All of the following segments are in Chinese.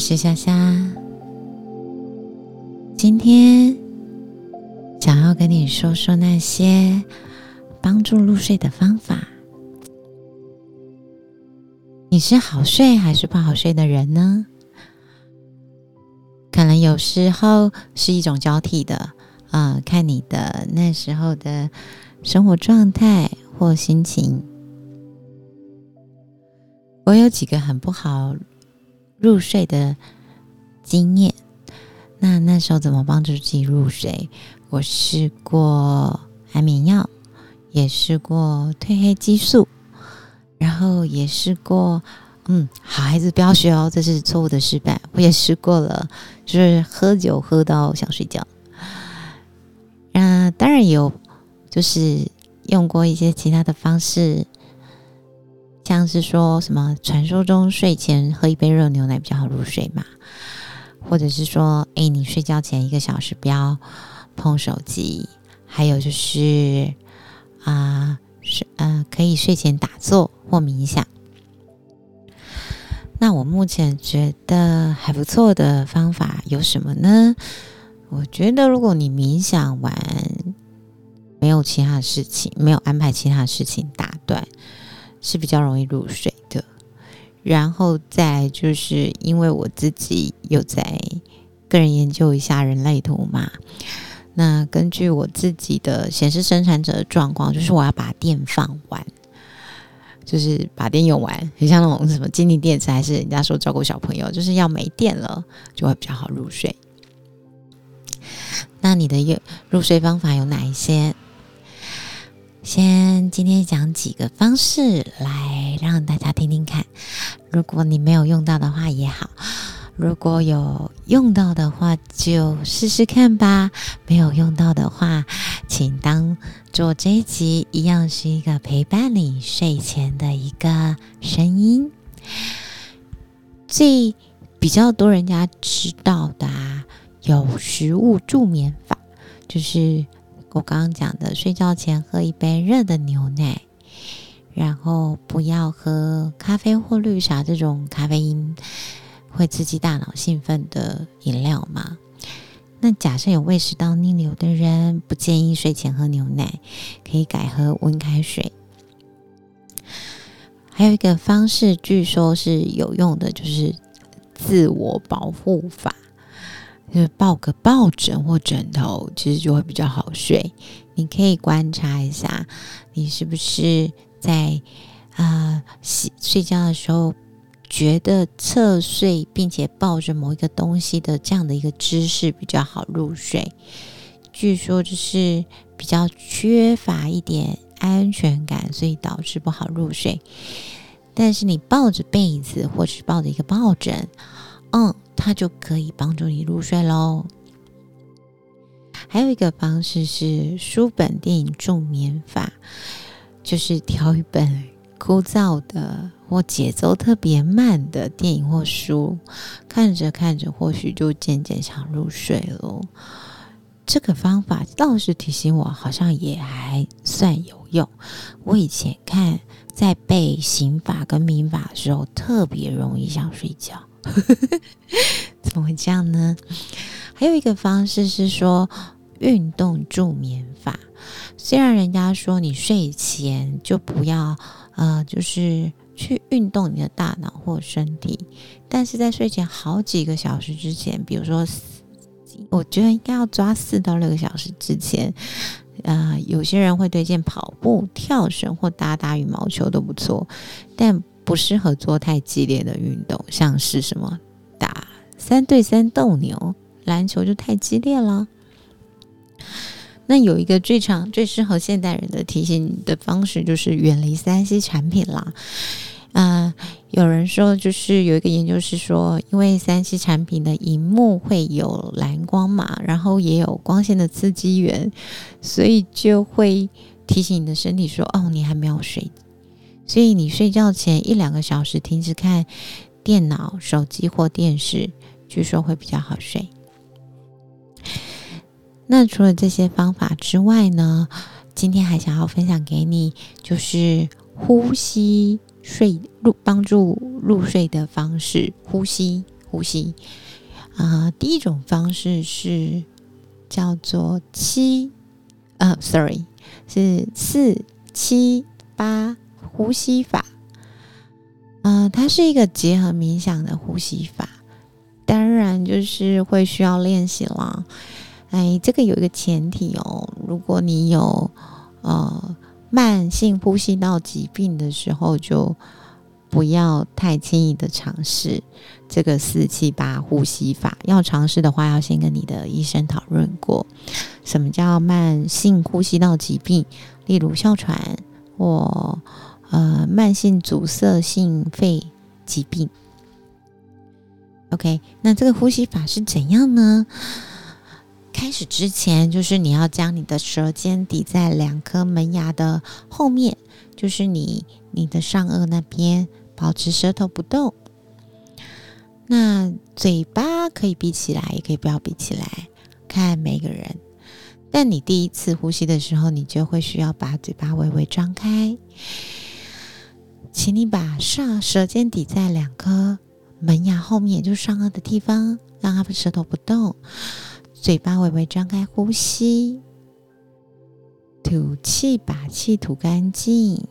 是夏夏，今天想要跟你说说那些帮助入睡的方法。你是好睡还是不好睡的人呢？可能有时候是一种交替的，啊，看你的那时候的生活状态或心情。我有几个很不好入睡的经验，那那时候怎么帮助自己入睡？我试过安眠药，也试过褪黑激素，然后也试过，嗯，好孩子不要学哦，这是错误的示范。我也试过了，就是喝酒喝到想睡觉。那，当然有，就是用过一些其他的方式。像是说什么传说中睡前喝一杯热牛奶比较好入睡嘛，或者是说，哎，你睡觉前一个小时不要碰手机，还有就是啊，是呃，可以睡前打坐或冥想。那我目前觉得还不错的方法有什么呢？我觉得如果你冥想完没有其他的事情，没有安排其他的事情打断。是比较容易入睡的，然后再就是因为我自己有在个人研究一下人类图嘛，那根据我自己的显示生产者的状况，就是我要把电放完，就是把电用完，很像那种什么精灵电池，还是人家说照顾小朋友，就是要没电了就会比较好入睡。那你的入入睡方法有哪一些？先今天讲几个方式来让大家听听看，如果你没有用到的话也好，如果有用到的话就试试看吧。没有用到的话，请当做这一集一样是一个陪伴你睡前的一个声音。最比较多人家知道的啊，有食物助眠法，就是。我刚刚讲的，睡觉前喝一杯热的牛奶，然后不要喝咖啡或绿茶这种咖啡因会刺激大脑兴奋的饮料嘛。那假设有胃食道逆流的人，不建议睡前喝牛奶，可以改喝温开水。还有一个方式，据说是有用的，就是自我保护法。就是抱个抱枕或枕头，其实就会比较好睡。你可以观察一下，你是不是在啊洗睡觉的时候觉得侧睡，并且抱着某一个东西的这样的一个姿势比较好入睡。据说就是比较缺乏一点安全感，所以导致不好入睡。但是你抱着被子或是抱着一个抱枕，嗯。它就可以帮助你入睡喽。还有一个方式是书本电影助眠法，就是挑一本枯燥的或节奏特别慢的电影或书，看着看着，或许就渐渐想入睡喽。这个方法倒是提醒我，好像也还算有用。我以前看在背刑法跟民法的时候，特别容易想睡觉。怎么会这样呢？还有一个方式是说运动助眠法。虽然人家说你睡前就不要呃，就是去运动你的大脑或身体，但是在睡前好几个小时之前，比如说，我觉得应该要抓四到六个小时之前，呃，有些人会推荐跑步、跳绳或打打羽毛球都不错，但。不适合做太激烈的运动，像是什么打三对三斗牛、篮球就太激烈了。那有一个最常、最适合现代人的提醒的方式，就是远离三 C 产品啦。嗯，有人说，就是有一个研究是说，因为三 C 产品的荧幕会有蓝光嘛，然后也有光线的刺激源，所以就会提醒你的身体说：“哦，你还没有睡。”所以你睡觉前一两个小时停止看电脑、手机或电视，据说会比较好睡。那除了这些方法之外呢？今天还想要分享给你，就是呼吸睡入帮助入睡的方式。呼吸呼吸。啊，第一种方式是叫做七，呃，sorry，是四七八呼吸法。嗯，它是一个结合冥想的呼吸法，当然就是会需要练习啦。哎，这个有一个前提哦，如果你有呃慢性呼吸道疾病的时候，就不要太轻易的尝试这个四七八呼吸法。要尝试的话，要先跟你的医生讨论过，什么叫慢性呼吸道疾病，例如哮喘或呃慢性阻塞性肺疾病。OK，那这个呼吸法是怎样呢？开始之前，就是你要将你的舌尖抵在两颗门牙的后面，就是你你的上颚那边，保持舌头不动。那嘴巴可以闭起来，也可以不要闭起来，看每个人。但你第一次呼吸的时候，你就会需要把嘴巴微微张开。请你把上舌尖抵在两颗门牙后面，就是上颚的地方，让它舌头不动。嘴巴微微张开，呼吸，吐气，把气吐干净，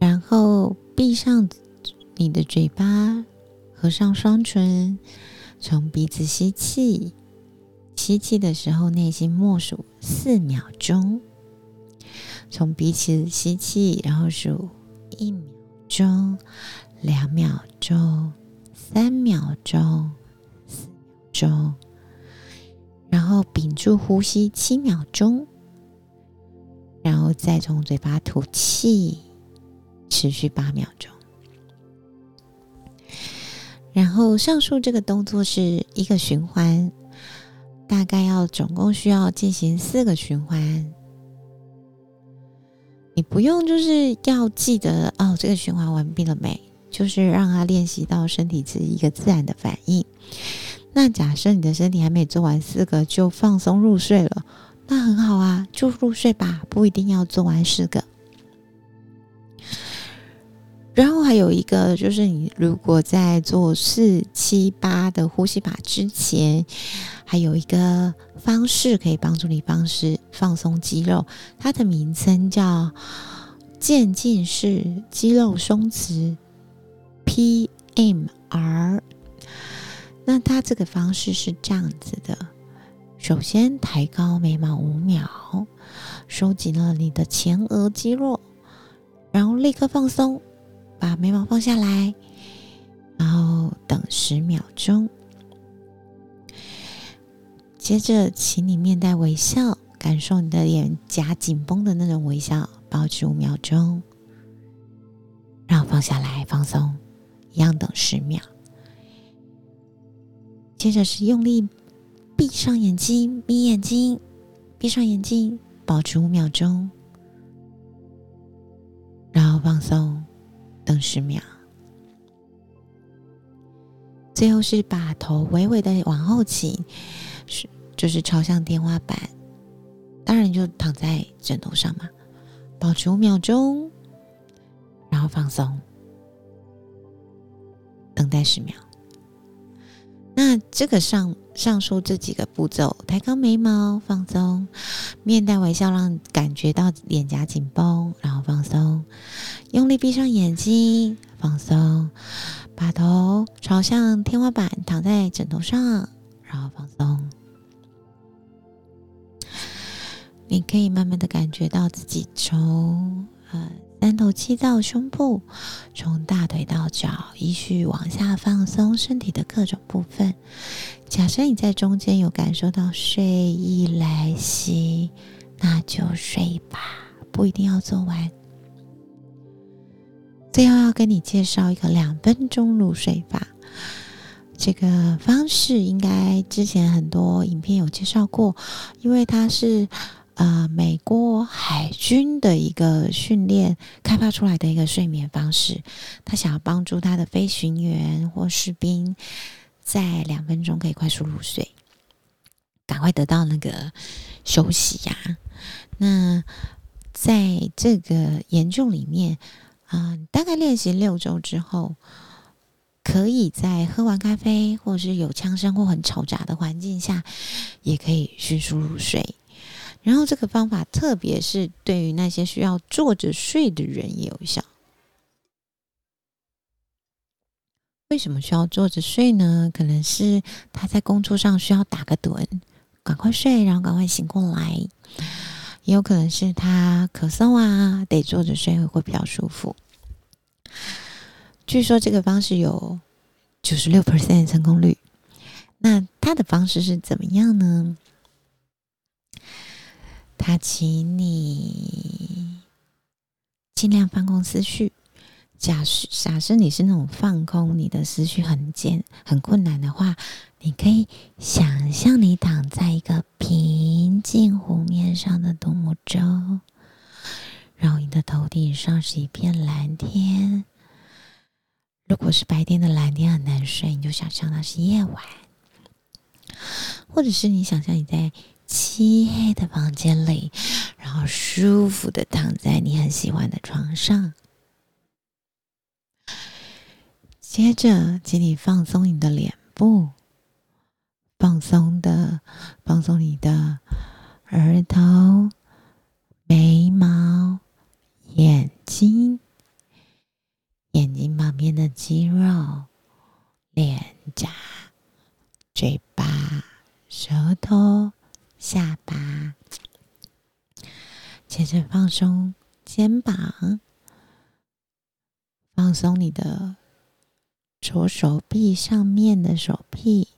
然后闭上你的嘴巴，合上双唇，从鼻子吸气。吸气的时候，内心默数四秒钟。从鼻子吸气，然后数一秒钟、两秒钟、三秒钟。钟，然后屏住呼吸七秒钟，然后再从嘴巴吐气，持续八秒钟。然后上述这个动作是一个循环，大概要总共需要进行四个循环。你不用就是要记得哦，这个循环完毕了没？就是让他练习到身体是一个自然的反应。那假设你的身体还没做完四个就放松入睡了，那很好啊，就入睡吧，不一定要做完四个。然后还有一个就是，你如果在做四七八的呼吸法之前，还有一个方式可以帮助你方式放松肌肉，它的名称叫渐进式肌肉松弛 （PMR）。那它这个方式是这样子的：首先抬高眉毛五秒，收紧了你的前额肌肉，然后立刻放松，把眉毛放下来，然后等十秒钟。接着，请你面带微笑，感受你的脸颊紧绷的那种微笑，保持五秒钟，然后放下来，放松，一样等十秒。接着是用力闭上眼睛，眯眼睛，闭上眼睛，保持五秒钟，然后放松，等十秒。最后是把头微微的往后倾，是就是朝向天花板，当然就躺在枕头上嘛，保持五秒钟，然后放松，等待十秒。那这个上上述这几个步骤：抬高眉毛，放松；面带微笑，让感觉到脸颊紧绷，然后放松；用力闭上眼睛，放松；把头朝向天花板，躺在枕头上，然后放松。你可以慢慢的感觉到自己从呃。三头肌到胸部，从大腿到脚，依序往下放松身体的各种部分。假设你在中间有感受到睡意来袭，那就睡吧，不一定要做完。最后要跟你介绍一个两分钟入睡法，这个方式应该之前很多影片有介绍过，因为它是。呃，美国海军的一个训练开发出来的一个睡眠方式，他想要帮助他的飞行员或士兵在两分钟可以快速入睡，赶快得到那个休息呀。那在这个研究里面啊，大概练习六周之后，可以在喝完咖啡或是有枪声或很嘈杂的环境下，也可以迅速入睡。然后这个方法，特别是对于那些需要坐着睡的人也有效。为什么需要坐着睡呢？可能是他在工作上需要打个盹，赶快睡，然后赶快醒过来。也有可能是他咳嗽啊，得坐着睡会比较舒服。据说这个方式有九十六 percent 成功率。那他的方式是怎么样呢？他请你尽量放空思绪。假设假设你是那种放空，你的思绪很艰很困难的话，你可以想象你躺在一个平静湖面上的独木舟，然后你的头顶上是一片蓝天。如果是白天的蓝天很难睡，你就想象那是夜晚，或者是你想象你在。漆黑的房间里，然后舒服的躺在你很喜欢的床上。接着，请你放松你的脸部，放松的放松你的额头、眉毛、眼睛、眼睛旁边的肌肉、脸颊、嘴巴、舌头。下巴，接着放松肩膀，放松你的左手臂上面的手臂，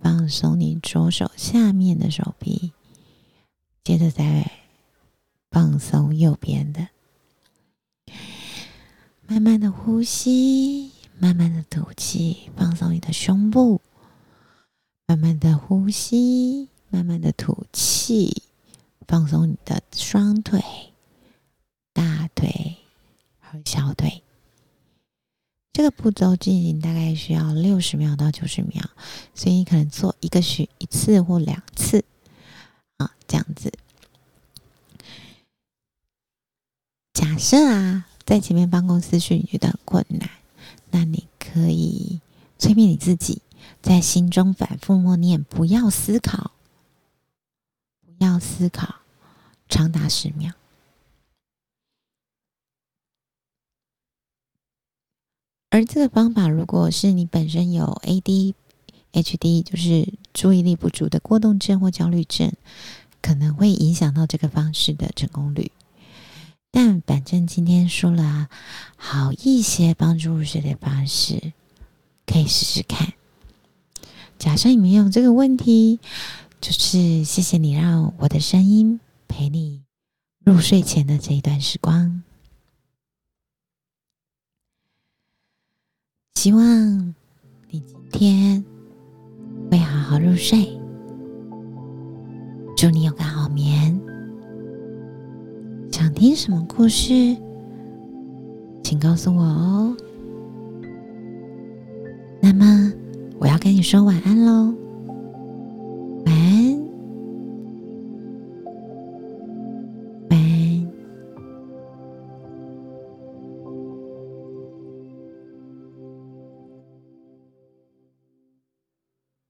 放松你左手下面的手臂，接着再放松右边的，慢慢的呼吸，慢慢的吐气，放松你的胸部，慢慢的呼吸。慢慢的吐气，放松你的双腿、大腿和小腿。这个步骤进行大概需要六十秒到九十秒，所以你可能做一个许一次或两次啊，这样子。假设啊，在前面办公思绪你觉得很困难，那你可以催眠你自己，在心中反复默念：不要思考。思考长达十秒，而这个方法，如果是你本身有 ADHD，就是注意力不足的过动症或焦虑症，可能会影响到这个方式的成功率。但反正今天说了好一些帮助入睡的方式，可以试试看。假设你没有这个问题。就是谢谢你让我的声音陪你入睡前的这一段时光，希望你今天会好好入睡，祝你有个好眠。想听什么故事，请告诉我哦。那么我要跟你说晚安喽。